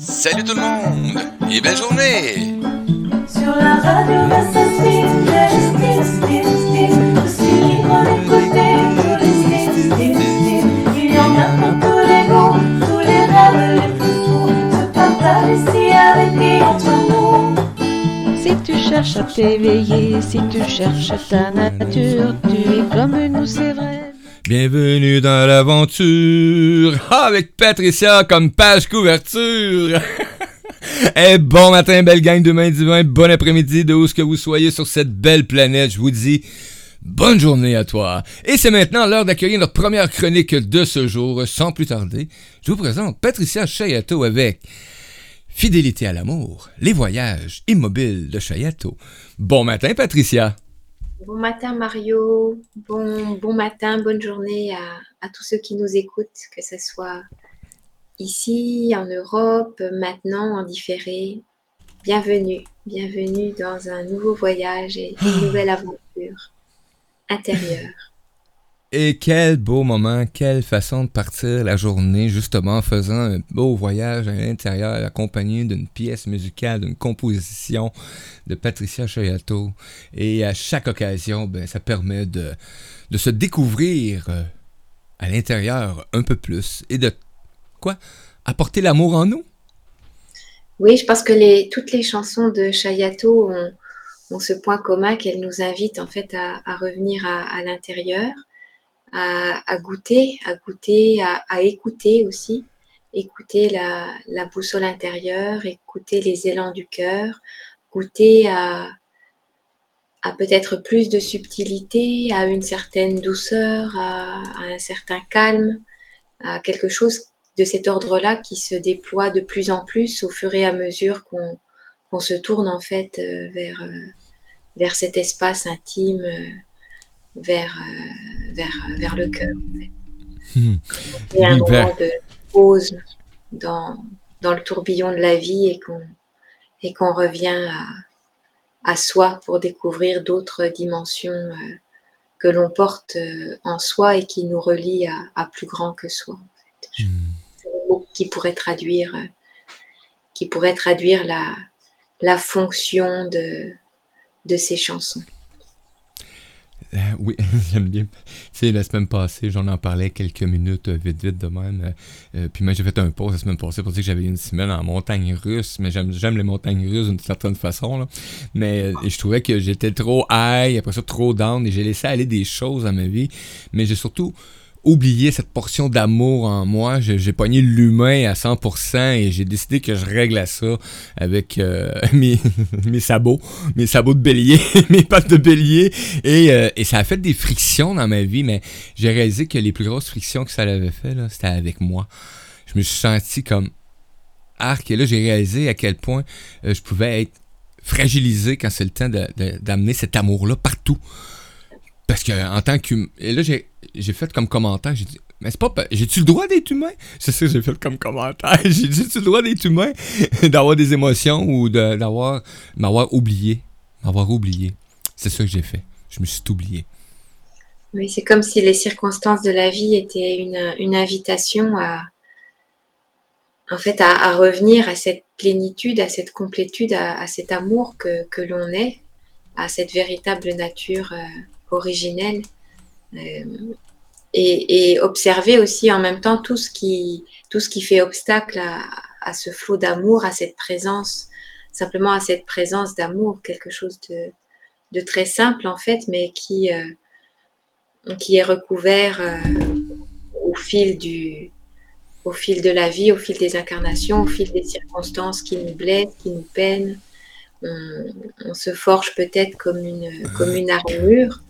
Salut tout le monde et belle journée Sur la radio. Il y en a pour tous les goûts, tous les rêves, les plus fous. Se partagent ici avec et entre nous. Si tu cherches à t'éveiller, si tu cherches ta nature, tu es comme nous, c'est vrai. Bienvenue dans l'aventure Ah, avec Patricia comme page couverture. Eh bon matin, belle gang de main divin, bon après-midi de où que vous soyez sur cette belle planète. Je vous dis bonne journée à toi. Et c'est maintenant l'heure d'accueillir notre première chronique de ce jour. Sans plus tarder, je vous présente Patricia Chayato avec Fidélité à l'amour, les voyages immobiles de Chayato. Bon matin, Patricia. Bon matin Mario, bon, bon matin, bonne journée à, à tous ceux qui nous écoutent, que ce soit ici, en Europe, maintenant, en différé. Bienvenue, bienvenue dans un nouveau voyage et une nouvelle aventure intérieure. Et quel beau moment, quelle façon de partir la journée, justement en faisant un beau voyage à l'intérieur, accompagné d'une pièce musicale, d'une composition de Patricia Chayato. Et à chaque occasion, ben, ça permet de, se découvrir euh, à l'intérieur un peu plus et de quoi Apporter l'amour en nous? Oui, je pense que les, toutes les chansons de Chayato ont, ce point commun qu'elles nous invitent en fait à, revenir à l'intérieur, à, goûter, à goûter, à, écouter aussi, écouter la, boussole intérieure, écouter les élans du cœur, goûter à, peut-être plus de subtilité, à une certaine douceur, à, un certain calme, à quelque chose de cet ordre-là qui se déploie de plus en plus au fur et à mesure qu'on qu'on se tourne en fait euh, vers, euh, vers cet espace intime, euh, vers, euh, vers, vers le cœur. En fait. Hmm. Et un Oui, vers- moment de pause dans, dans le tourbillon de la vie et qu'on et qu'on revient à, à soi pour découvrir d'autres dimensions euh, que l'on porte euh, en soi et qui nous relient à, à plus grand que soi. en fait. Je- Hmm. c'est le mot qui pourrait traduire, euh, qui pourrait traduire la, la fonction de, de ces chansons. Oui, j'aime bien. Tu la semaine passée, j'en en parlais quelques minutes, euh, vite, vite de même. Euh, euh, puis moi, j'ai fait un pause la semaine passée pour dire que j'avais une semaine en montagne russe, mais j'aime, j'aime les montagnes russes d'une certaine façon. Là. Mais euh, je trouvais que j'étais trop high, après ça, trop down, et j'ai laissé aller des choses à ma vie. Mais j'ai surtout oublié cette portion d'amour en moi. J'ai, pogné l'humain à 100% et j'ai décidé que je règle à ça avec euh, mes, sabots, mes sabots de bélier, mes pattes de bélier. Et, euh, et ça a fait des frictions dans ma vie, mais j'ai réalisé que les plus grosses frictions que ça avait fait, c'était avec moi. Je me suis senti comme arc, et là, j'ai réalisé à quel point euh, je pouvais être fragilisé quand c'est le temps d'amener cet amour-là partout. Parce que en tant qu'humain. Et là, j'ai j'ai fait comme commentaire, j'ai dit. Mais c'est pas. pa- J'ai-tu le droit d'être humain? C'est ça que j'ai fait comme commentaire. J'ai dit, J'ai-tu le droit d'être humain? d'avoir des émotions ou d'avoir. m'avoir oublié. M'avoir oublié. C'est ça que j'ai fait. Je me suis oublié. Oui, c'est comme si les circonstances de la vie étaient une, une invitation à, en fait, à, revenir à cette plénitude, à cette complétude, à, à cet amour que, que l'on est, à cette véritable nature euh, originelle. Euh, et, et observer aussi en même temps tout ce qui, tout ce qui fait obstacle à, à ce flot d'amour, à cette présence, simplement à cette présence d'amour, quelque chose de, de très simple en fait, mais qui, euh, qui est recouvert euh, au fil du au fil de la vie, au fil des incarnations, au fil des circonstances qui nous blessent, qui nous peinent. On, on se forge peut-être comme une, comme une armure.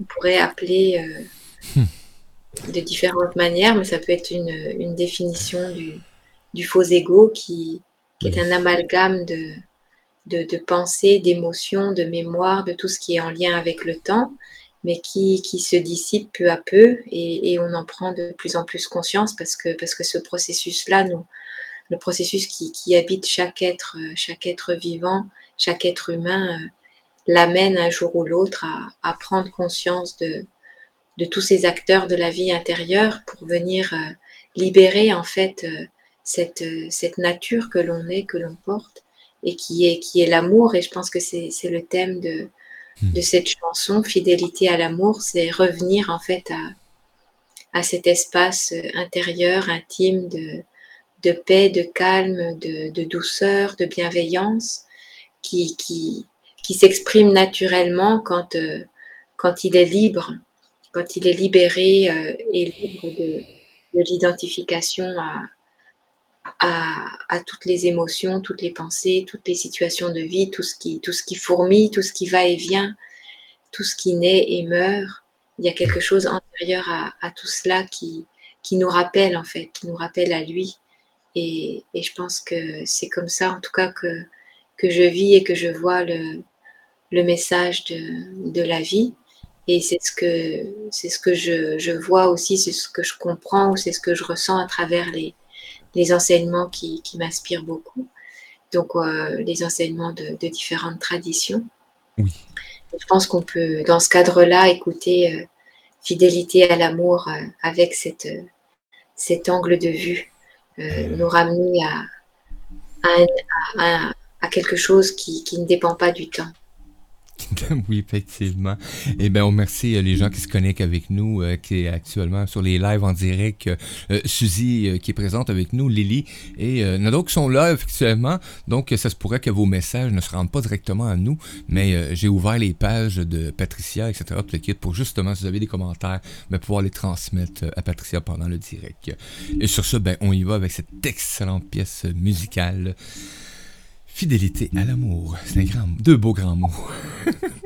On pourrait appeler euh, de différentes manières, mais ça peut être une, une définition du, du faux ego qui, qui est un amalgame de, de, de pensées, d'émotions, de mémoire, de tout ce qui est en lien avec le temps, mais qui, qui se dissipe peu à peu et, et on en prend de plus en plus conscience parce que, parce que ce processus-là, nous, le processus qui, qui habite chaque être, euh, chaque être vivant, chaque être humain, euh, l'amène un jour ou l'autre à, à prendre conscience de, de tous ces acteurs de la vie intérieure pour venir euh, libérer en fait euh, cette, cette nature que l'on est, que l'on porte, et qui est, qui est l'amour. Et je pense que c'est le thème de, de cette chanson, Fidélité à l'amour, c'est revenir en fait à, à cet espace intérieur, intime de, de paix, de calme, de, de douceur, de bienveillance, qui, qui, qui s'exprime naturellement quand, euh, quand il est libre, quand il est libéré euh, et libre de, de l'identification à, à, à, toutes les émotions, toutes les pensées, toutes les situations de vie, tout ce qui, tout ce qui fourmille, tout ce qui va et vient, tout ce qui naît et meurt. Il y a quelque chose antérieur à, à tout cela qui, qui nous rappelle en fait, qui nous rappelle à lui. Et, et je pense que c'est comme ça en tout cas que, que je vis et que je vois le, le message de, de la vie. Et c'est ce que, c'est ce que je, je vois aussi, c'est ce que je comprends ou c'est ce que je ressens à travers les, les enseignements qui, qui m'inspirent beaucoup. Donc, euh, les enseignements de, de, différentes traditions. Oui. Je pense qu'on peut, dans ce cadre-là, écouter euh, fidélité à l'amour euh, avec cette, cet angle de vue, nous ramener à, à, à, à quelque chose qui, qui ne dépend pas du temps. Oui, effectivement. Eh bien, on remercie euh, les gens qui se connectent avec nous, euh, qui est actuellement sur les lives en direct. Euh, Suzy euh, qui est présente avec nous, Lily, et il qui sont là, effectivement. Donc, ça se pourrait que vos messages ne se rendent pas directement à nous, mais j'ai ouvert les pages de Patricia, etc., pour justement, si vous avez des commentaires, ben, pouvoir les transmettre à Patricia pendant le direct. Et sur ce, ben, on y va avec cette excellente pièce musicale. Fidélité à l'amour. C'est un grand, deux beaux grands mots.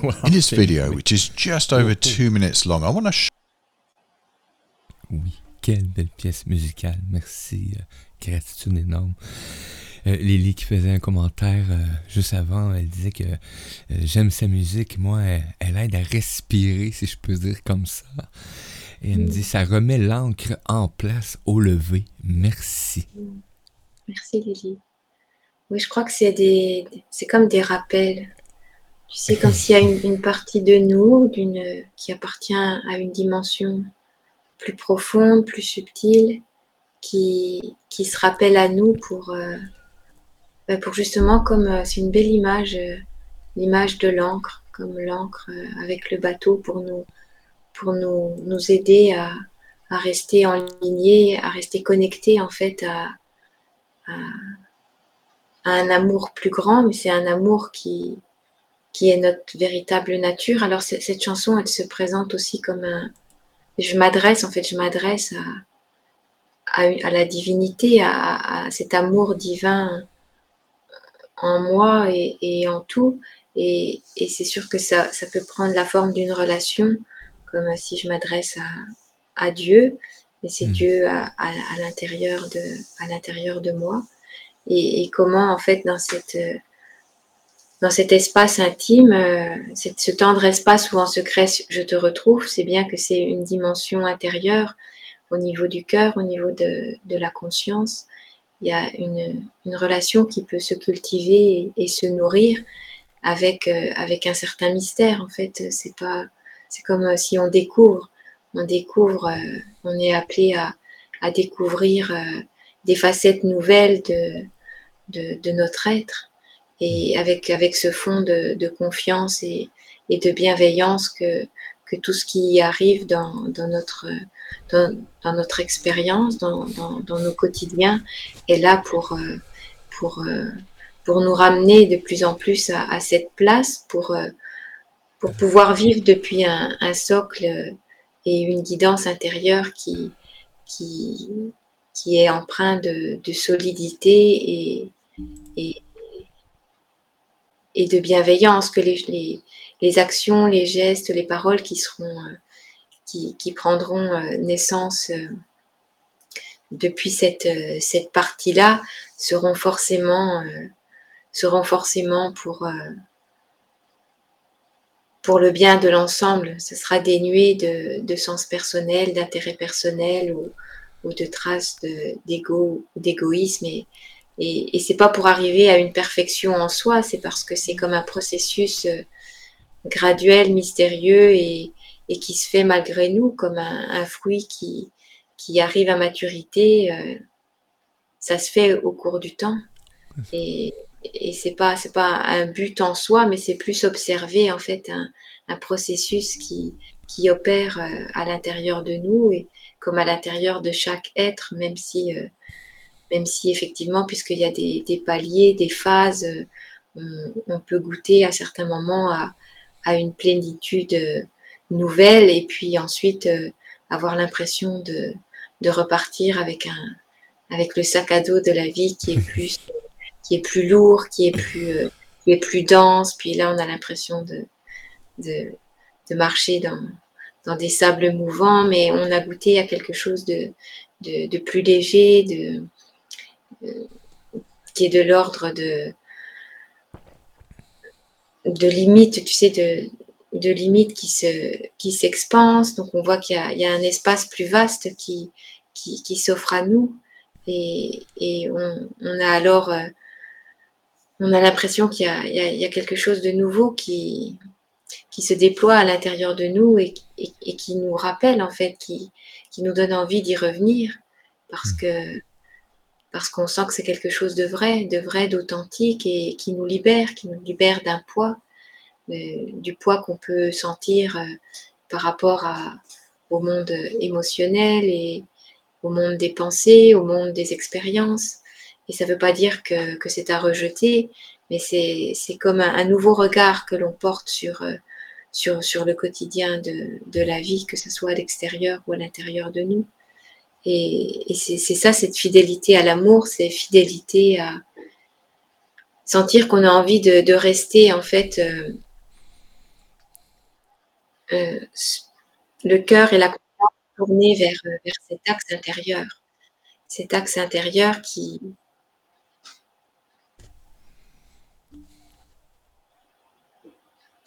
In this video, which is just over two minutes long, I want to Oui, quelle belle pièce musicale. Merci. euh, gratitude énorme. Euh, Lily qui faisait un commentaire euh, juste avant, elle disait que euh, j'aime sa musique. Moi, elle, elle aide à respirer, si je peux dire comme ça. Et elle me dit, ça remet l'encre en place au lever. Merci. Merci Lily. Oui, je crois que c'est des, c'est comme des rappels. Tu sais, comme s'il y a une, partie de nous d'une, qui appartient à une dimension plus profonde, plus subtile, qui, qui se rappelle à nous pour, euh, ben, pour justement, comme euh, c'est une belle image, euh, l'image de l'encre, comme l'encre avec le bateau pour nous, pour nous, nous aider à, à rester en lignée, à rester connectés en fait à, à un amour plus grand, mais c'est un amour qui, qui est notre véritable nature. Alors cette chanson, elle se présente aussi comme un... Je m'adresse, en fait, je m'adresse à, à, à la divinité, à, à cet amour divin en moi et, et en tout. Et, et c'est sûr que ça, ça peut prendre la forme d'une relation, comme si je m'adresse à, à Dieu, mais c'est Mm. Dieu à, l'intérieur de, à l'intérieur de moi. Et, et comment, en fait, dans cette, dans cet espace intime, euh, ce tendre espace où en secret je te retrouve, c'est bien que c'est une dimension intérieure au niveau du cœur, au niveau de, la conscience. Il y a une, relation qui peut se cultiver et, se nourrir avec, euh, avec un certain mystère. En fait, c'est pas, comme euh, si on découvre, on découvre, on est appelé à, à découvrir des facettes nouvelles de, de notre être et avec, avec ce fond de, confiance et, de bienveillance que, que tout ce qui arrive dans, dans notre, dans, notre expérience, dans, dans, nos quotidiens, est là pour, euh, pour, euh, pour nous ramener de plus en plus à, cette place, pour, euh, pour pouvoir vivre depuis un, socle et une guidance intérieure qui, qui, qui est empreint de, de solidité et, et, et de bienveillance, que les, les, actions, les gestes, les paroles qui seront, euh, qui, qui prendront euh, naissance euh, depuis cette, cette partie-là seront forcément, seront forcément pour, pour le bien de l'ensemble. Ce sera dénué de, de sens personnel, d'intérêt personnel ou, ou de traces de- d'égo, d'égoïsme. Et, et c'est pas pour arriver à une perfection en soi, c'est parce que c'est comme un processus euh, graduel, mystérieux et, qui se fait malgré nous, comme un, fruit qui, arrive à maturité. euh, ça se fait au cours du temps. Et, et c'est pas un but en soi, mais c'est plus observer en fait un, processus qui, opère euh, à l'intérieur de nous et comme à l'intérieur de chaque être, même si même si effectivement, puisqu'il y a des, des paliers, des phases, euh, on, on peut goûter à certains moments à, à une plénitude euh, nouvelle et puis ensuite euh, avoir l'impression de, de repartir avec un avec le sac à dos de la vie qui est plus qui est plus lourd, qui est plus euh, qui est plus dense. Puis là, on a l'impression de, de de marcher dans dans des sables mouvants, mais on a goûté à quelque chose de de, de plus léger, de qui est de l'ordre de de limites, tu sais, de, de limites qui se qui s'expansent. Donc on voit qu'il y y a un espace plus vaste qui, qui, qui s'offre à nous. Et, et on, on a alors euh, on a l'impression qu'il y y, y a quelque chose de nouveau qui, qui se déploie à l'intérieur de nous et, et, et qui nous rappelle en fait, qui, qui nous donne envie d'y revenir parce que parce qu'on sent que c'est quelque chose de vrai, de vrai, d'authentique et qui nous libère, qui nous libère d'un poids, euh, du poids qu'on peut sentir euh, par rapport au monde émotionnel et au monde des pensées, au monde des expériences. Et ça ne veut pas dire que, c'est à rejeter, mais c'est comme un, nouveau regard que l'on porte sur, euh, sur, sur le quotidien de, de la vie, que ce soit à l'extérieur ou à l'intérieur de nous. Et, c'est ça, cette fidélité à l'amour, c'est fidélité à, sentir qu'on a envie de, rester en fait euh, euh, le cœur et la conscience tournés vers, euh, vers cet axe intérieur. Cet axe intérieur qui,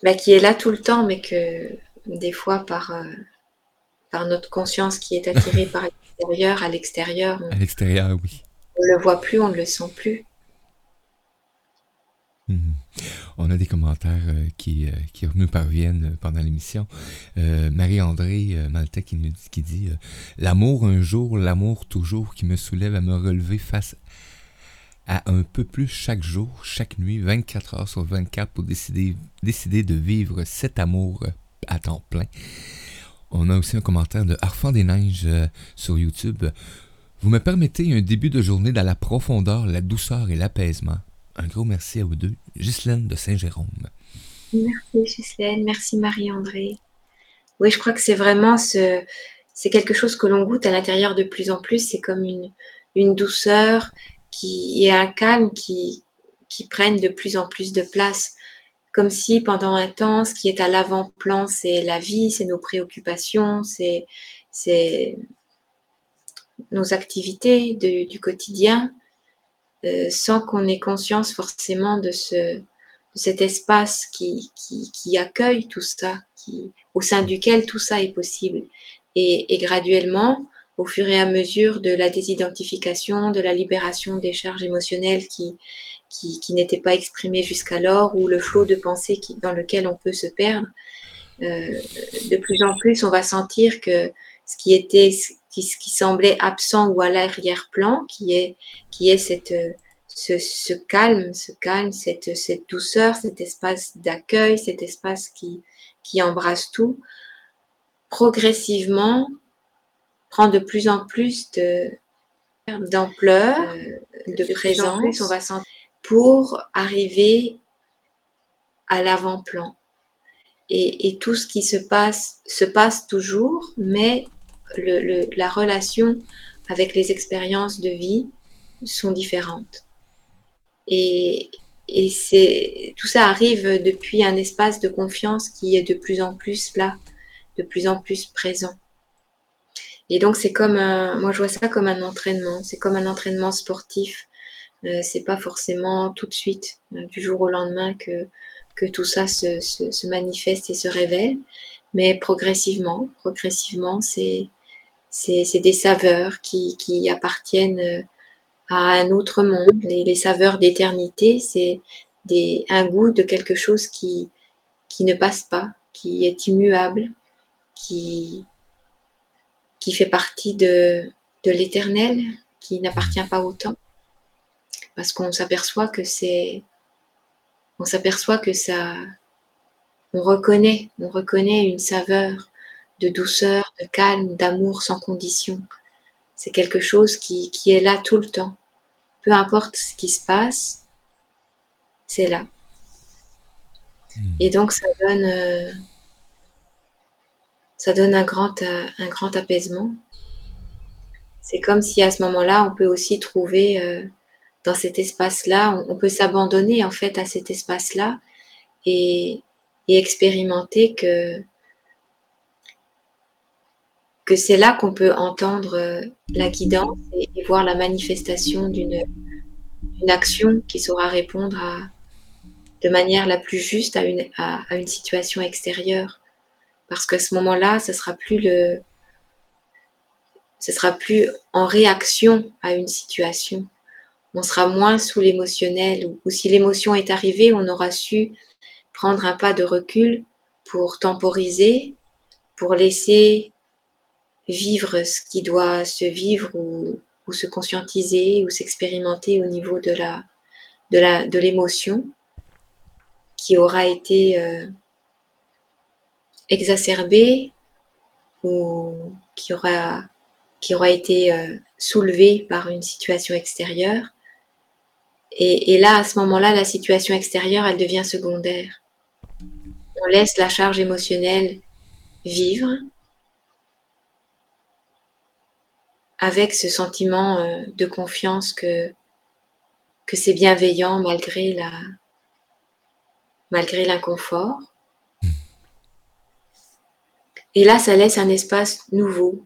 bah, qui est là tout le temps, mais que des fois par, par notre conscience qui est attirée par l'extérieur, à l'extérieur, on À l'extérieur, oui. ne le voit plus, on ne le sent plus. Mhm. On a des commentaires euh, qui, euh, qui nous parviennent euh, pendant l'émission. Euh, Marie-André Maltais qui nous dit, qui dit L'amour un jour, l'amour toujours, qui me soulève à me relever face à un peu plus chaque jour, chaque nuit, 24 heures sur 24 pour décider, décider de vivre cet amour à temps plein. On a aussi un commentaire de Arfan des Neiges euh, sur YouTube. Vous me permettez un début de journée dans la profondeur, la douceur et l'apaisement. Un gros merci à vous deux. Ghislaine de Saint-Jérôme. Merci Ghislaine, merci Marie-André. Oui, je crois que c'est vraiment ce, c'est quelque chose que l'on goûte à l'intérieur de plus en plus. C'est comme une, une douceur qui et un calme qui, qui prennent de plus en plus de place. Comme si pendant un temps, ce qui est à l'avant-plan, c'est la vie, c'est nos préoccupations, c'est, nos activités du quotidien, euh, sans qu'on ait conscience forcément de ce, cet espace qui, accueille tout ça, qui, au sein duquel tout ça est possible. Et graduellement, au fur et à mesure de la désidentification, de la libération des charges émotionnelles qui, qui, qui n'étaient pas exprimées jusqu'alors, ou le flot de pensée qui, dans lequel on peut se perdre, euh, de plus en plus, on va sentir que ce qui était, ce qui, ce qui semblait absent ou à l'arrière-plan, qui est, qui est cette, ce, ce calme, ce calme, cette, cette douceur, cet espace d'accueil, cet espace qui, qui embrasse tout, progressivement prend de plus en plus de d'ampleur, euh, de présence, on va sentir, pour arriver à l'avant-plan. Et, tout ce qui se passe se passe toujours, mais la relation avec les expériences de vie sont différentes. Et, et c'est tout ça arrive depuis un espace de confiance qui est de plus en plus là, de plus en plus présent. Et donc c'est comme un, moi je vois ça comme un entraînement, c'est comme un entraînement sportif. Euh, c'est pas forcément tout de suite, euh, du jour au lendemain que que tout ça se, se, se manifeste et se révèle, mais progressivement, progressivement, c'est des saveurs qui, qui appartiennent euh, à un autre monde. Les, saveurs d'éternité, c'est un goût de quelque chose qui, qui ne passe pas, qui est immuable, qui, qui fait partie de, de l'éternel, qui n'appartient pas au temps. Parce qu'on s'aperçoit que c'est. On s'aperçoit que ça. On reconnaît, on reconnaît une saveur de douceur, de calme, d'amour sans condition. C'est quelque chose qui, qui est là tout le temps. Peu importe ce qui se passe, c'est là. Et donc ça donne, euh, ça donne un grand, euh, un grand apaisement. C'est comme si à ce moment-là, on peut aussi trouver euh, dans cet espace-là, on, peut s'abandonner en fait à cet espace-là et, expérimenter que que c'est là qu'on peut entendre euh, la guidance et, voir la manifestation d'une d'une action qui saura répondre à, de manière la plus juste à une, à, à une situation extérieure. Parce qu'à ce moment-là, ce sera plus le, ce sera plus en réaction à une situation. On sera moins sous l'émotionnel. Ou, si l'émotion est arrivée, on aura su prendre un pas de recul pour temporiser, pour laisser vivre ce qui doit se vivre ou, ou se conscientiser ou s'expérimenter au niveau de la de la de l'émotion qui aura été euh, exacerbée ou qui aura qui aura été euh, soulevée par une situation extérieure et, là à ce moment-là la situation extérieure elle devient secondaire on laisse la charge émotionnelle vivre avec ce sentiment euh, de confiance que c'est bienveillant malgré l'inconfort. Et là, ça laisse un espace nouveau.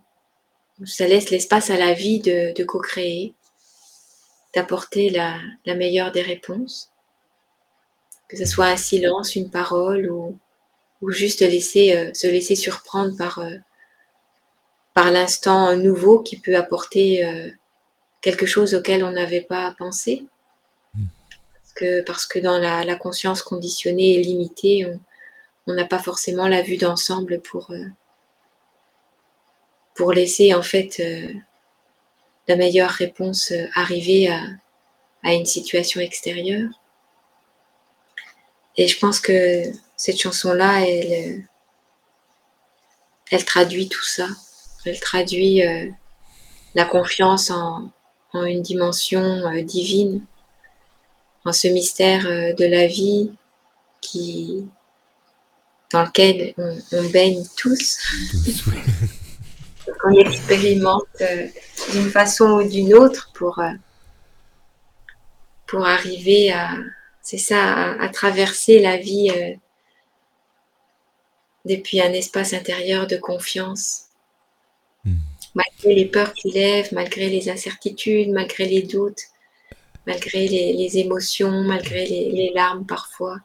Ça laisse l'espace à la vie de co-créer, d'apporter la, la meilleure des réponses. Que ce soit un silence, une parole ou, ou juste laisser, euh, se laisser surprendre par, euh, par l'instant nouveau qui peut apporter euh, quelque chose auquel on n'avait pas pensé. Parce que, parce que dans la, la conscience conditionnée et limitée, on n'a pas forcément la vue d'ensemble pour, pour laisser en fait la meilleure réponse euh, arriver à, à une situation extérieure. Et je pense que cette chanson-là, elle, euh, elle traduit tout ça. Elle traduit euh, la confiance en, en une dimension euh, divine, en ce mystère euh, de la vie qui, dans lequel on, on baigne tous, qu'on expérimente d'une façon ou d'une autre pour, euh, pour arriver à, c'est ça, à, à traverser la vie euh, depuis un espace intérieur de confiance. Mm. Malgré les peurs qui lèvent, malgré les incertitudes, malgré les doutes, malgré les, les émotions, malgré les, les larmes parfois,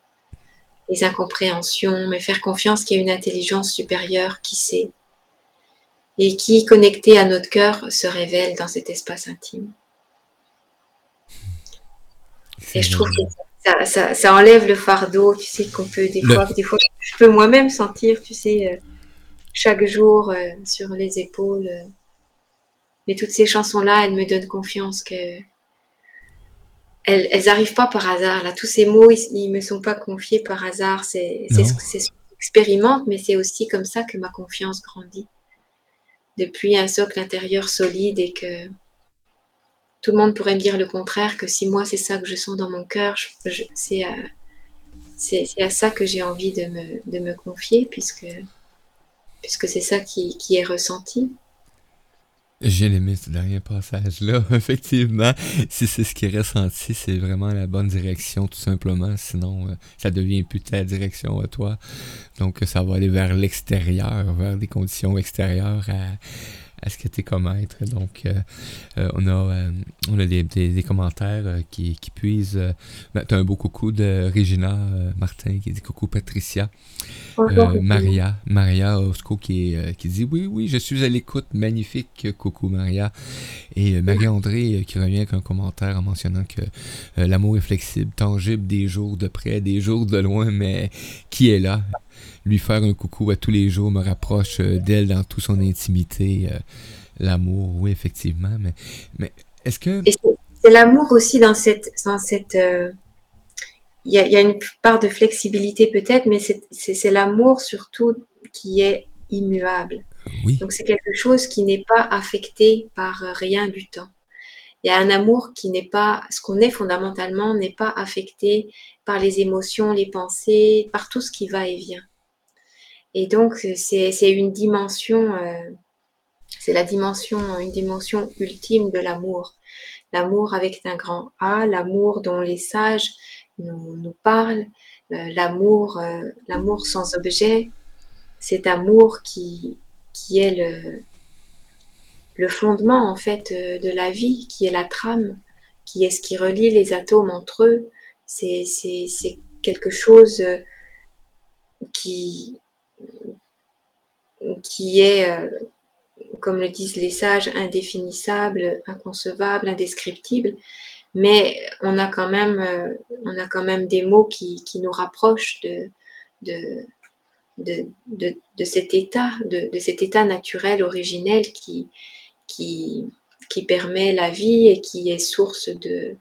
les incompréhensions, mais faire confiance qu'il y a une intelligence supérieure qui sait et qui, connectée à notre cœur, se révèle dans cet espace intime. Et je trouve que ça, ça, ça enlève le fardeau, tu sais, qu'on peut des Le- fois, des fois, je peux moi-même sentir, tu sais, euh, chaque jour euh, sur les épaules. euh. Mais toutes ces chansons-là, elles me donnent confiance que elles, elles arrivent pas par hasard. Là, tous ces mots, ils, ils me sont pas confiés par hasard. Ce c'est ce que j'expérimente, mais c'est aussi comme ça que ma confiance grandit. Depuis un socle intérieur solide et que tout le monde pourrait me dire le contraire, que si moi c'est ça que je sens dans mon cœur, je- c'est à, ça que j'ai envie de me, confier, puisque, c'est ça qui est ressenti. J'ai aimé ce dernier passage-là, effectivement. Si c'est ce qui est ressenti, c'est vraiment la bonne direction, tout simplement. Sinon, euh, ça devient plus ta direction à toi. Donc, ça va aller vers l'extérieur, vers des conditions extérieures à, ce que tu es comme être. Donc, euh, euh, on a, des, commentaires qui, qui puisent. Ben, tu as un beau coucou de Regina Martin qui dit coucou Patricia. Euh, Maria, Maria Osco qui, est, euh, qui dit oui, oui, je suis à l'écoute, magnifique, coucou Maria. Et euh, Marie-André qui revient avec un commentaire en mentionnant que euh, l'amour est flexible, tangible des jours de près, des jours de loin, mais qui est là Lui faire un coucou à tous les jours me rapproche d'elle dans toute son intimité. euh, l'amour, oui, effectivement, mais, mais est-ce que... Et c'est c'est l'amour aussi dans cette. Dans cette euh, il y, a, il y a une part de flexibilité peut-être, mais c'est- l'amour surtout qui est immuable. Oui, Donc c'est quelque chose qui n'est pas affecté par rien du temps. Il y a un amour qui n'est pas, ce qu'on est fondamentalement n'est pas affecté par les émotions, les pensées, par tout ce qui va et vient. Et donc c'est c'est une dimension, euh, c'est la dimension, une dimension ultime de l'amour. L'amour avec un grand A, l'amour dont les sages nous, nous parlent, euh, l'amour, euh, l'amour sans objet, cet amour qui, qui est le, le fondement en fait euh, de la vie, qui est la trame, qui est ce qui relie les atomes entre eux. C'est, c'est, c'est quelque chose qui, qui est, comme le disent les sages, indéfinissable, inconcevable, indescriptible. Mais on a quand même, euh, on a quand même des mots qui, qui nous rapprochent de, de, de, de, cet état, de, cet état naturel, originel qui, qui, qui permet la vie et qui est source de,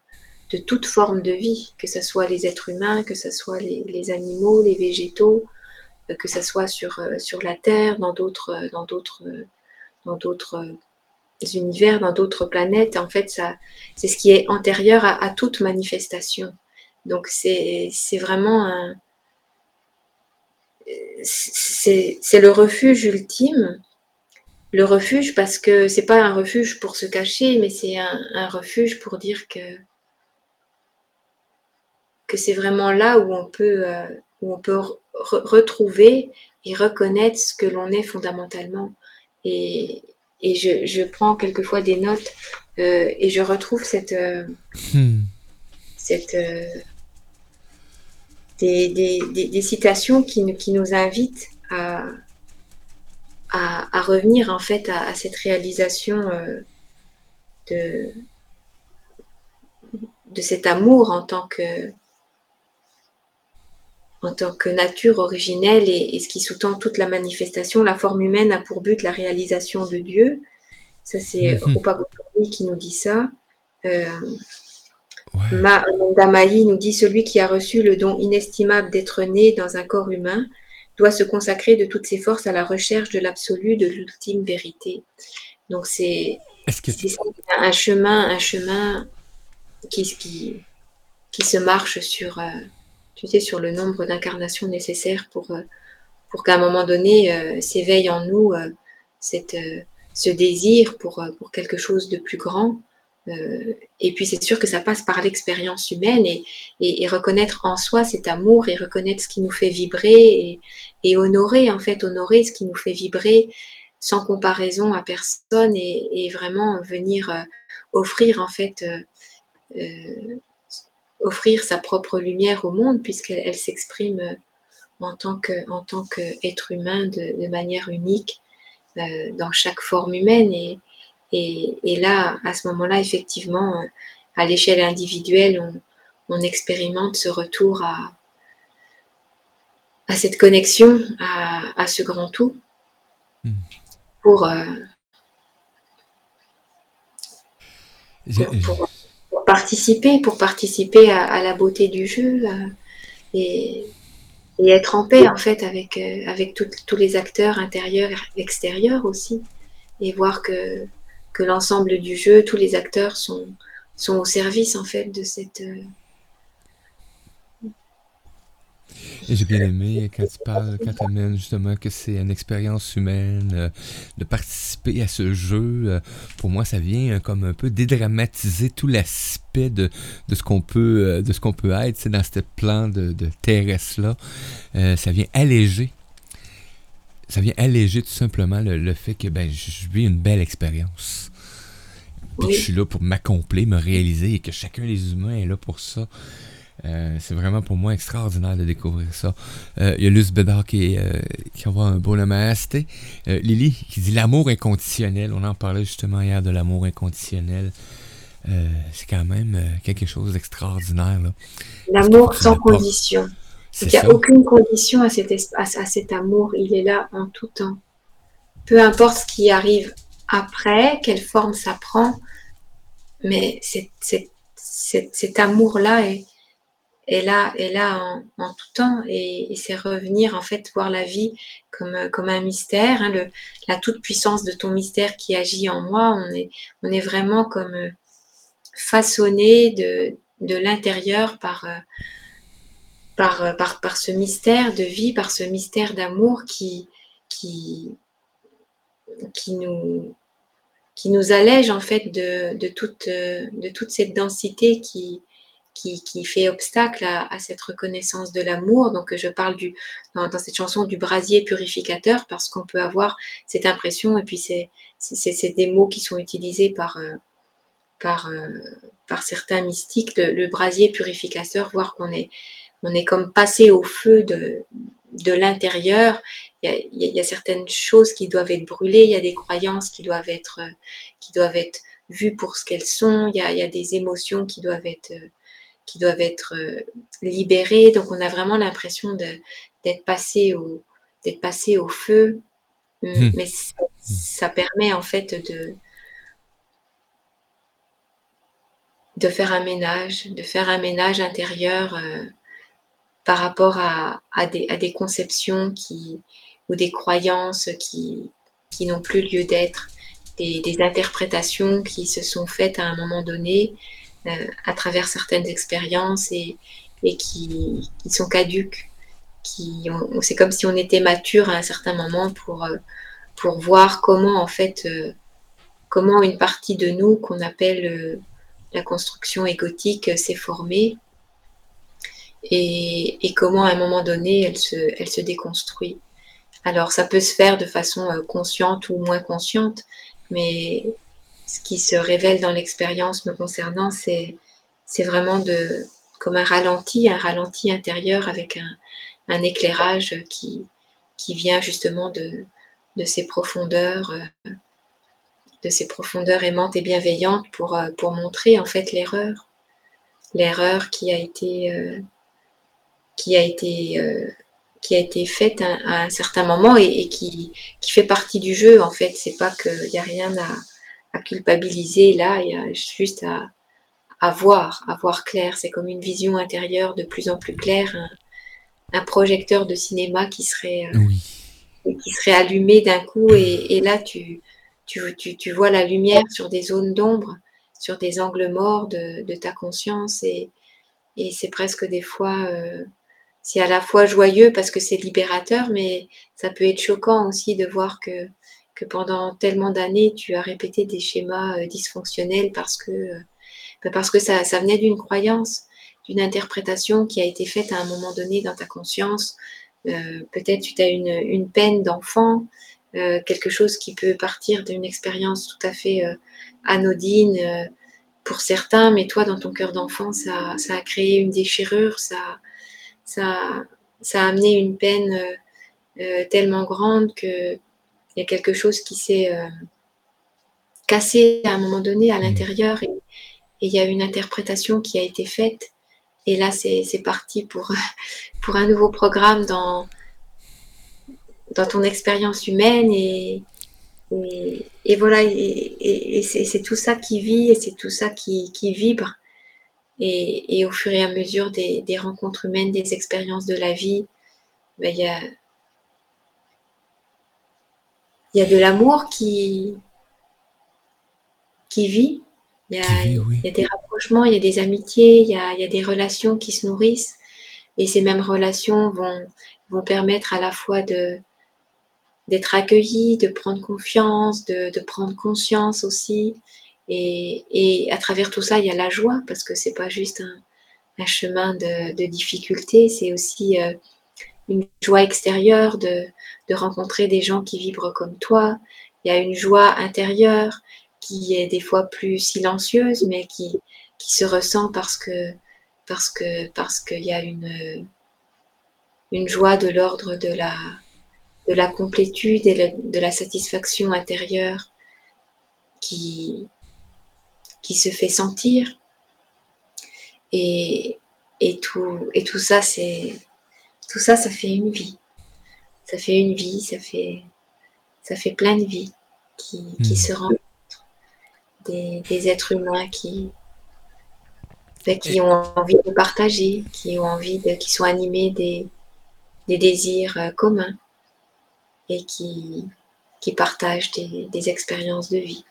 de toute forme de vie, que ce soit les êtres humains, que ce soit les, les animaux, les végétaux, euh, que ce soit sur, euh, sur la Terre, dans d'autres, dans d'autres, dans d'autres univers, dans d'autres planètes. En fait, c'est ce qui est antérieur à, toute manifestation. Donc, c'est, vraiment un, c'est le refuge ultime. Le refuge parce que c'est pas un refuge pour se cacher, mais c'est un, refuge pour dire que que c'est vraiment là où on peut, euh, où on peut re- retrouver et reconnaître ce que l'on est fondamentalement. Et, et je, je prends quelquefois des notes euh, et je retrouve cette, euh, Hmm. cette, euh, des, des, des, des citations qui, nous- qui nous invitent à, à, à revenir en fait à, à cette réalisation de, de cet amour en tant que en tant que nature originelle et, et ce qui sous-tend toute la manifestation, la forme humaine a pour but la réalisation de Dieu. Ça, c'est. Rupa Goswami qui nous dit ça. Euh, Ouais. Nous dit celui qui a reçu le don inestimable d'être né dans un corps humain doit se consacrer de toutes ses forces à la recherche de l'absolu, de l'ultime vérité. Donc c'est un chemin, un chemin qui, qui, qui se marche sur, euh, sur le nombre d'incarnations nécessaires pour, euh, pour qu'à un moment donné euh, s'éveille en nous euh, cette, ce désir pour, pour quelque chose de plus grand. Et puis c'est sûr que ça passe par l'expérience humaine et, et, reconnaître en soi cet amour et reconnaître ce qui nous fait vibrer et, et honorer en fait honorer ce qui nous fait vibrer sans comparaison à personne et, vraiment venir offrir en fait offrir sa propre lumière au monde puisqu'elle elle s'exprime euh, en tant que en tant qu'être humain de, de manière unique euh, dans chaque forme humaine et, et, et là à ce moment-là effectivement euh, à l'échelle individuelle on, on expérimente ce retour à à cette connexion à, à ce grand tout Hmm. euh, pour participer, pour participer à, la beauté du jeu euh, et, être en paix en fait avec, euh, avec tous les acteurs intérieurs et extérieurs aussi et voir que, que l'ensemble du jeu, tous les acteurs sont, sont au service en fait de cette... euh, Et J'ai bien aimé quand tu parles, quand tu amènes justement que c'est une expérience humaine, euh, de participer à ce jeu. euh, pour moi, ça vient euh, comme un peu dédramatiser tout l'aspect de, de ce qu'on peut, de ce qu'on peut être sais, dans ce plan de, de terrestre-là. Ça vient alléger. Ça vient alléger tout simplement le, le fait que ben, je vis une belle expérience. Puis que je suis là pour m'accomplir, me réaliser et que chacun des humains est là pour ça. Euh, c'est vraiment pour moi extraordinaire de découvrir ça. Euh, Il y a Luce Bédard qui, euh, qui envoie un beau namasté. Euh, Lily qui dit l'amour inconditionnel. On en parlait justement hier de l'amour inconditionnel. C'est quand même quelque chose d'extraordinaire. L'amour sans condition. Il n'y a ça. aucune condition à cet, à, à cet amour, il est là en tout temps. Peu importe ce qui arrive après, quelle forme ça prend, mais c'est- c'est- c'est- cet amour-là est, est là, est là en, tout temps et, c'est revenir en fait voir la vie comme, comme un mystère, hein, la toute-puissance de ton mystère qui agit en moi. On est, on est vraiment comme euh, façonné de, de l'intérieur par, euh, par, euh, par, par ce mystère de vie, par ce mystère d'amour qui, qui, qui, nous, qui nous allège en fait de, de, toute, de toute cette densité qui, qui, fait obstacle à, cette reconnaissance de l'amour. Donc je parle dans, cette chanson du brasier purificateur parce qu'on peut avoir cette impression et puis c'est, des mots qui sont utilisés par, euh, par, euh, par certains mystiques, le, brasier purificateur, voir qu'on est, on est comme passé au feu de, de l'intérieur. Il y, a, certaines choses qui doivent être brûlées, il y a des croyances qui doivent être, euh, qui doivent être vues pour ce qu'elles sont, il y a, des émotions qui doivent être, qui doivent être euh, libérées. Donc on a vraiment l'impression d'être passé, au, d'être passé au feu. Hmm. Mais ça, ça permet en fait de, de faire un ménage, de faire un ménage intérieur euh, par rapport à, à, des, à des conceptions qui, ou des croyances qui, qui n'ont plus lieu d'être, des, des interprétations qui se sont faites à un moment donné euh, à travers certaines expériences et, qui, sont caduques. C'est comme si on était mature à un certain moment pour, euh, pour voir comment en fait euh, comment une partie de nous qu'on appelle euh, la construction égotique euh, s'est formée et, comment à un moment donné elle se, déconstruit. Alors ça peut se faire de façon euh, consciente ou moins consciente, mais ce qui se révèle dans l'expérience me concernant, c'est vraiment comme un ralenti, un ralenti intérieur avec un, éclairage qui, vient justement de, de ces profondeurs, euh, de ces profondeurs aimantes et bienveillantes pour, euh, pour montrer en fait l'erreur, l'erreur qui a été, euh, faite à, un certain moment et, et, qui, qui fait partie du jeu en fait. C'est pas qu'il n'y a rien à, à culpabiliser là, il y a juste à, à voir, à voir clair. C'est comme une vision intérieure de plus en plus claire, un, un projecteur de cinéma qui serait, euh, Oui. qui serait allumé d'un coup et, et là tu, tu, tu, tu vois la lumière sur des zones d'ombre, sur des angles morts de, de ta conscience et, et c'est presque des fois, euh, c'est à la fois joyeux parce que c'est libérateur, mais ça peut être choquant aussi de voir que, que pendant tellement d'années tu as répété des schémas euh, dysfonctionnels parce que, euh, ben parce que ça, ça venait d'une croyance, d'une interprétation qui a été faite à un moment donné dans ta conscience. Euh, Peut-être tu as une, une peine d'enfant, quelque chose qui peut partir d'une expérience tout à fait anodine pour certains, mais toi, dans ton cœur d'enfant, ça, ça, a créé une déchirure, ça, ça, ça a amené une peine tellement grande que il y a quelque chose qui s'est euh, cassé à un moment donné à l'intérieur et, et il y a une interprétation qui a été faite. Et là, c'est parti pour, pour un nouveau programme dans, dans ton expérience humaine. Et, et, et voilà, et, c'est tout ça qui vit et c'est tout ça qui, qui vibre. Et, et, au fur et à mesure des, des, rencontres humaines, des expériences de la vie, ben, il y, a, il y a de l'amour qui, qui vit. Il y, a, Qui vit, oui. il y a des rapprochements, il y a des amitiés, il y a, il y a des relations qui se nourrissent. Et ces mêmes relations vont, vont permettre à la fois de d'être accueillis, de prendre confiance, de, de prendre conscience aussi. Et, et, à travers tout ça, il y a la joie, parce que c'est pas juste un, un chemin de, de difficulté, c'est aussi euh, une joie extérieure de, de rencontrer des gens qui vibrent comme toi. Il y a une joie intérieure qui est des fois plus silencieuse, mais qui, qui se ressent parce que parce que parce qu'il y a une une joie de l'ordre de la de la complétude et de la satisfaction intérieure qui qui se fait sentir et, et tout et tout ça c'est tout ça ça fait une vie ça fait une vie ça fait ça fait plein de vies qui, qui mmh. se rencontrent des, des, êtres humains qui, ben, qui ont envie de partager, qui ont envie de, qui sont animés des, des désirs euh, communs et qui, qui partagent des, des, expériences de vie.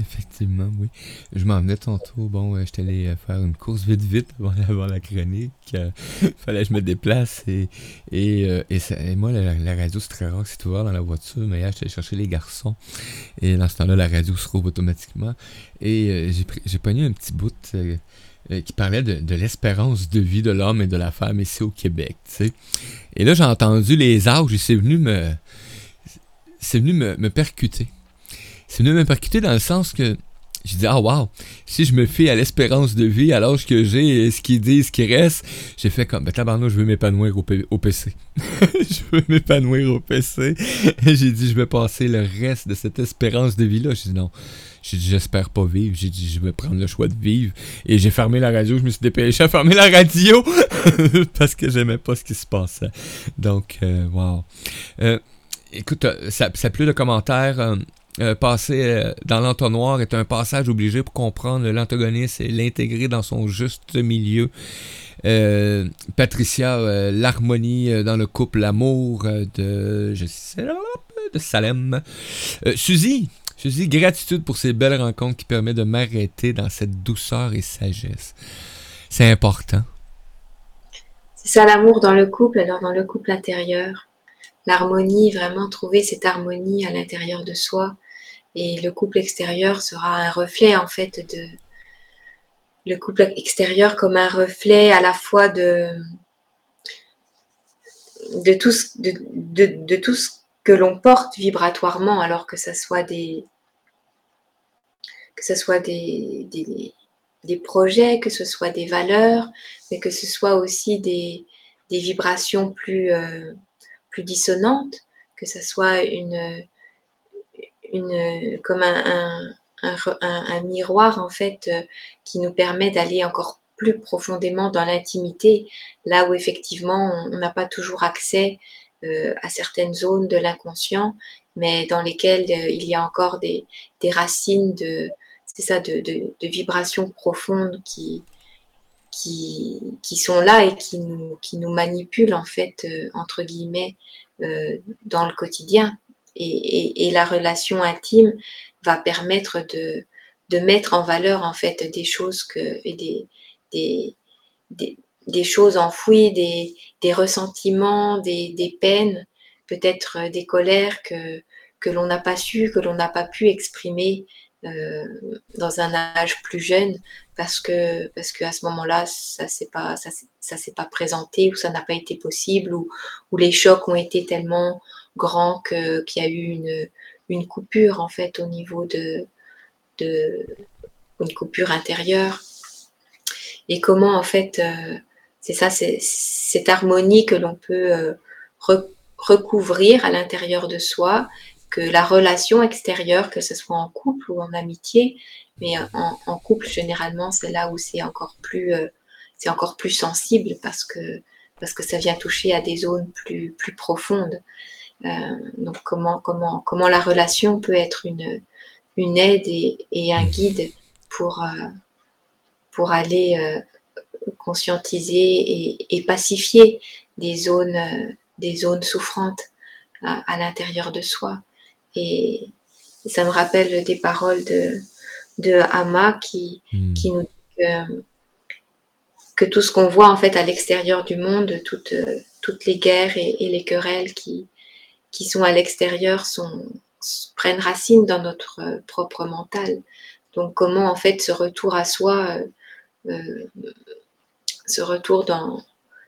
Effectivement, oui. Je m'en venais tantôt. Bon, euh, j'étais allé faire une course vite, vite avant, avant la chronique. Euh, fallait que je me déplace. Et, et, euh, et, moi, la, radio, c'est très rare que c'est ouvert dans la voiture. Mais hier, j'étais chercher les garçons. Et dans ce temps-là, la radio se rouvre automatiquement. Et euh, j'ai pogné un petit bout euh, qui parlait de, l'espérance de vie de l'homme et de la femme ici au Québec. Et là, j'ai entendu les âges et c'est venu me. C'est venu me, me percuter c'est venu me percuter dans le sens que je dis ah wow si je me fie à l'espérance de vie à l'âge que j'ai ce qui dit ce qui reste j'ai fait comme ben je veux m'épanouir au, PC je veux m'épanouir au PC j'ai dit je vais passer le reste de cette espérance de vie là j'ai dit non. J'ai dit j'espère pas vivre. J'ai dit je vais prendre le choix de vivre. Et j'ai fermé la radio. Je me suis dépêché à fermer la radio parce que j'aimais pas ce qui se passait. Donc euh, wow. Euh, écoute ça, ça pleut de commentaires euh, euh, passer euh, dans l'entonnoir est un passage obligé pour comprendre l'antagoniste et l'intégrer dans son juste milieu. Euh, Patricia, l'harmonie dans le couple, l'amour de, je sais, de Salem. Suzy, Suzy, gratitude pour ces belles rencontres qui permettent de m'arrêter dans cette douceur et sagesse. C'est important. C'est ça l'amour dans le couple, alors dans le couple intérieur l'harmonie, vraiment trouver cette harmonie à l'intérieur de soi. Et le couple extérieur sera un reflet en fait de, le couple extérieur comme un reflet à la fois de, de, tout, ce, de, tout ce que l'on porte vibratoirement, alors que ce soit des, que ce soit des, des, des, projets, que ce soit des valeurs, mais que ce soit aussi des, des vibrations plus, euh, plus dissonantes, que ce soit une, comme un, miroir en fait euh, qui nous permet d'aller encore plus profondément dans l'intimité, là où effectivement on n'a pas toujours accès euh, à certaines zones de l'inconscient, mais dans lesquelles euh, il y a encore des, racines de, c'est ça, de, vibrations profondes qui, qui, qui, sont là et qui nous, qui nous manipulent en fait, entre guillemets, dans le quotidien. Et, la relation intime va permettre de, de mettre en valeur en fait des choses que, et des, des, des, choses enfouies, des, des ressentiments, des, des peines, peut-être des colères que, que l'on n'a pas su, que l'on n'a pas pu exprimer euh, dans un âge plus jeune parce que parce qu'à ce moment-là ça s'est pas ça, ça s'est pas présenté ou ça n'a pas été possible ou, ou les chocs ont été tellement grands que qu'il y a eu une une coupure en fait au niveau de de une coupure intérieure et comment en fait euh, c'est ça, c'est cette harmonie que l'on peut euh, re recouvrir à l'intérieur de soi, que la relation extérieure, que ce soit en couple ou en amitié, mais en, en couple généralement, c'est là où c'est encore plus, euh, c'est encore plus sensible parce que parce que ça vient toucher à des zones plus plus profondes. Euh, donc comment comment comment la relation peut être une une aide et, et un guide pour pour aller conscientiser et, et, pacifier des zones, euh, des zones souffrantes à, à l'intérieur de soi. Et ça me rappelle des paroles de, de Hama qui, mmh. qui nous dit que, que tout ce qu'on voit en fait à l'extérieur du monde, toutes, toutes les guerres et, et les querelles qui, qui sont à l'extérieur prennent racine dans notre propre mental. Donc comment en fait ce retour à soi euh, ce retour dans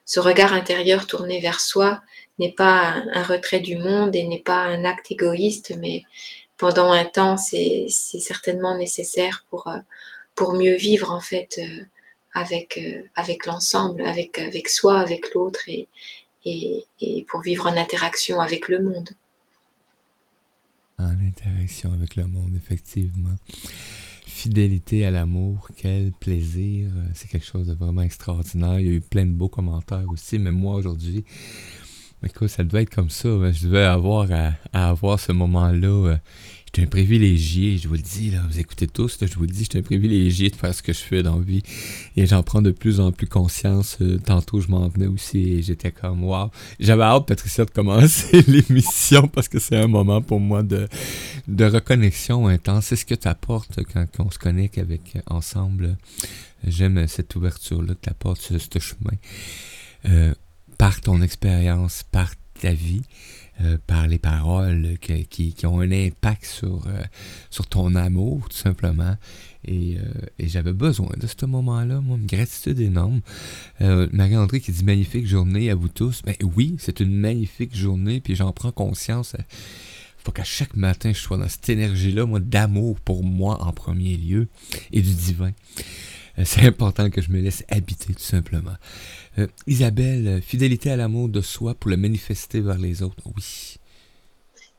ce regard intérieur tourné vers soi n'est pas un, un retrait du monde et n'est pas un acte égoïste, mais pendant un temps, c'est certainement nécessaire pour, pour mieux vivre en fait avec, avec l'ensemble, avec, avec soi, avec l'autre et, et, pour vivre en interaction avec le monde. En interaction avec le monde, effectivement fidélité à l'amour, quel plaisir. C'est quelque chose de vraiment extraordinaire. Il y a eu plein de beaux commentaires aussi, mais moi aujourd'hui, écoute, ça devait être comme ça. Je devais avoir à, à avoir ce moment-là J'étais un privilégié, je vous le dis, là, vous écoutez tous, là, je vous le dis, j'étais un privilégié de faire ce que je fais dans la vie. Et j'en prends de plus en plus conscience. Euh, tantôt, je m'en venais aussi et j'étais comme, wow. J'avais hâte, Patricia, de commencer l'émission parce que c'est un moment pour moi de, de reconnexion intense. C'est ce que tu apportes quand, on se connecte avec ensemble. J'aime cette ouverture-là que tu apportes sur ce chemin. Euh, par ton expérience, par ta vie. Euh, par les paroles qui, qui, ont un impact sur, euh, sur ton amour, tout simplement. Et, euh, j'avais besoin de ce moment-là, moi, une gratitude énorme. Marie-André qui dit magnifique journée à vous tous. Mais oui, c'est une magnifique journée, puis j'en prends conscience. faut qu'à chaque matin, je sois dans cette énergie-là, moi, d'amour pour moi en premier lieu, et du divin. C'est important que je me laisse habiter, tout simplement. Euh, Isabelle, euh, fidélité à l'amour de soi pour le manifester vers les autres. Oui.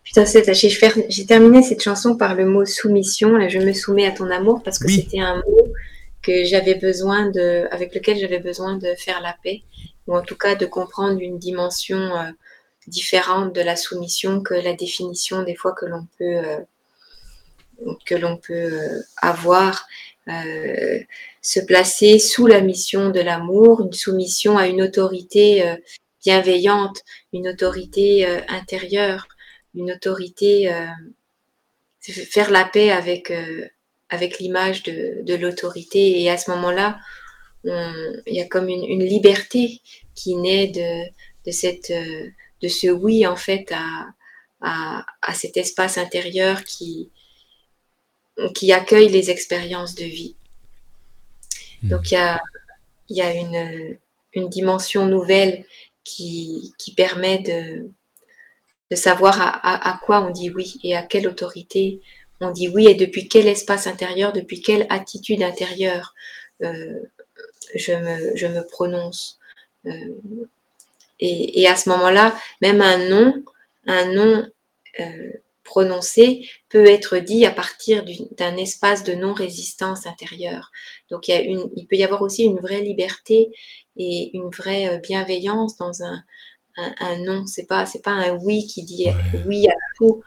Putain, j'ai terminé cette chanson par le mot soumission. Là, je me soumets à ton amour parce que oui. c'était un mot que j'avais besoin de, avec lequel j'avais besoin de faire la paix, ou en tout cas de comprendre une dimension euh, différente de la soumission que la définition des fois que l'on peut euh, que l'on peut euh, avoir euh, se placer sous la mission de l'amour, une soumission à une autorité euh, bienveillante, une autorité euh, intérieure, une autorité, euh, faire la paix avec, l'image de, l'autorité. Et à ce moment-là, il y a comme une, liberté qui naît de, ce oui, en fait, à, cet espace intérieur qui accueille les expériences de vie. Hmm. Donc il y a, une, dimension nouvelle qui, permet de, savoir à, quoi on dit oui et à quelle autorité on dit oui et depuis quel espace intérieur, depuis quelle attitude intérieure euh, je, me, prononce. Euh, et, à ce moment-là, même un non, un non euh, prononcé peut être dit à partir d'un espace de non-résistance intérieure. Donc il, y a une, il peut y avoir aussi une vraie liberté et une vraie euh, bienveillance dans un, un, un non. Pas c'est pas un oui qui dit Ouais. oui à tout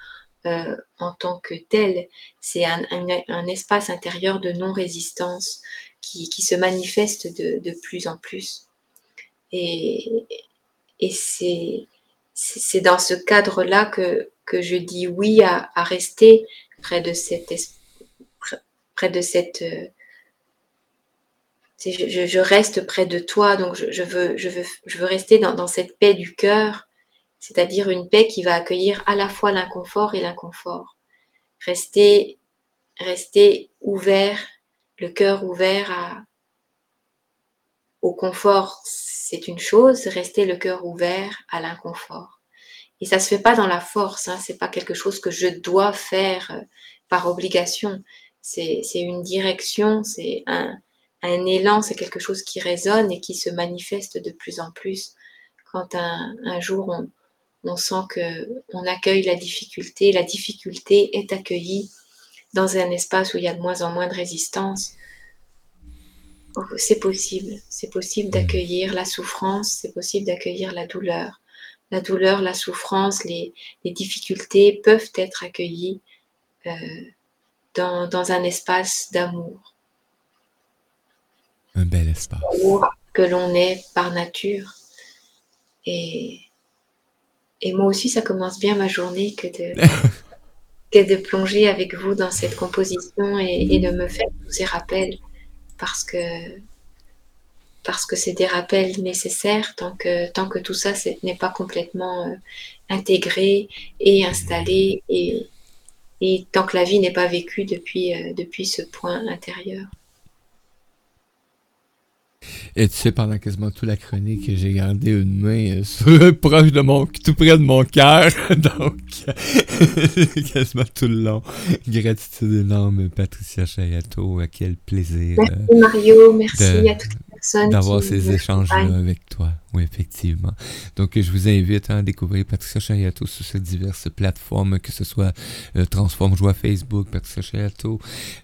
euh, en tant que tel. C'est un, espace intérieur de non-résistance qui, qui se manifeste de, de plus en plus. Et, c'est dans ce cadre-là que, que je dis oui à, rester près de cette près- de cette euh, je, reste près de toi, donc je, veux, je, veux, je veux rester dans, dans cette paix du cœur, c'est-à-dire une paix qui va accueillir à la fois l'inconfort et l'inconfort. Rester, rester ouvert, le cœur ouvert à, au confort, c'est une chose, rester le cœur ouvert à l'inconfort. Et ça se fait pas dans la force, hein, c'est pas quelque chose que je dois faire euh, par obligation. C'est une direction, c'est un, un élan, c'est quelque chose qui résonne et qui se manifeste de plus en plus. Quand un, un jour on, on sent que on accueille la difficulté, la difficulté est accueillie dans un espace où il y a de moins en moins de résistance. C'est possible, c'est possible d'accueillir la souffrance, c'est possible d'accueillir la douleur. La douleur, la souffrance, les, les difficultés peuvent être accueillies euh, dans, dans un espace d'amour. Un bel espace. Amour que l'on est par nature. Et, et moi aussi, ça commence bien ma journée que de, que de plonger avec vous dans cette composition et, et de me faire tous ces rappels parce que parce que c'est des rappels nécessaires tant que, tant que tout ça n'est pas complètement euh, intégré et installé et, et tant que la vie n'est pas vécue depuis, euh, depuis ce point intérieur. Et tu sais, pendant quasiment toute la chronique, j'ai gardé une main euh, proche de mon, tout près de mon cœur. Donc, quasiment tout le long. Gratitude énorme, Patricia Chayato. À quel plaisir Merci Mario, merci de- à toutes personnes d'avoir ces accompagnent. avec toi. Oui, effectivement. Donc, je vous invite hein, à découvrir Patricia Chayato sur ces diverses plateformes, que ce soit euh, Transforme Joie Facebook, Patricia Chayato,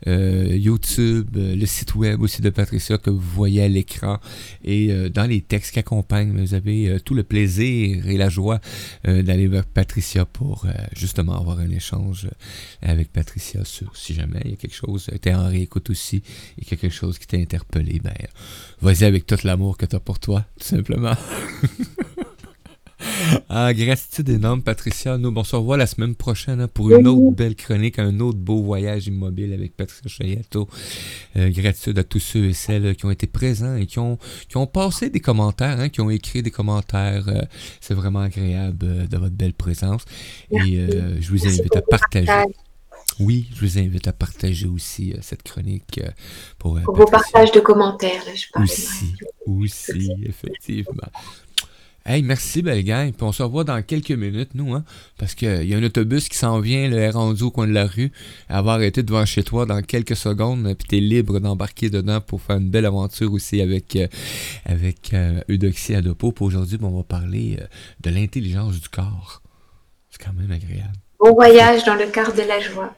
euh, YouTube, euh, le site web aussi de Patricia que vous voyez à l'écran et euh, dans les textes qui accompagnent, vous avez euh, tout le plaisir et la joie d'aller vers Patricia pour justement avoir un échange avec Patricia sur si jamais il y a quelque chose, tu es en réécoute aussi et quelque chose qui t'a interpellé, ben vas-y avec tout l'amour que tu as pour toi, tout simplement. Ah, gratitude énorme, Patricia. Nous, on se revoit la semaine prochaine hein, pour une autre belle chronique, un autre beau voyage immobile avec Patricia Chayato. Euh, gratitude à tous ceux et celles qui ont été présents et qui ont, qui ont passé des commentaires, hein, qui ont écrit des commentaires. Euh, C'est vraiment agréable euh, de votre belle présence. Et je vous invite à partager. Oui, je vous invite à partager aussi euh, cette chronique euh, pour, euh, pour vos partages de commentaires. Là, je parlais, Aussi, aussi, effectivement. Hey, merci, belle gang. Puis on se revoit dans quelques minutes, nous, hein. Parce qu'il y a un autobus qui s'en vient, le rendu au coin de la rue. Va arrêter devant chez toi dans quelques secondes. Puis t'es libre d'embarquer dedans pour faire une belle aventure aussi avec, euh, avec euh, Eudoxie Adopo. Puis aujourd'hui, ben, on va parler euh, de l'intelligence du corps. C'est quand même agréable. Bon voyage dans le quart de la joie.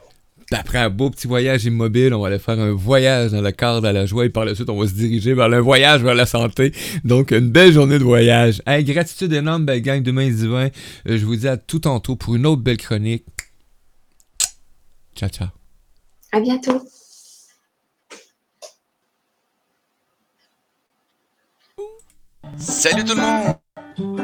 Après un beau petit voyage immobile, on va aller faire un voyage dans le cadre de la joie et par la suite, on va se diriger vers le voyage vers la santé. Donc, une belle journée de voyage. Hey, gratitude énorme, belle gang, demain divin. Euh, je vous dis à tout tantôt pour une autre belle chronique. Ciao, ciao. À bientôt. Salut tout le monde!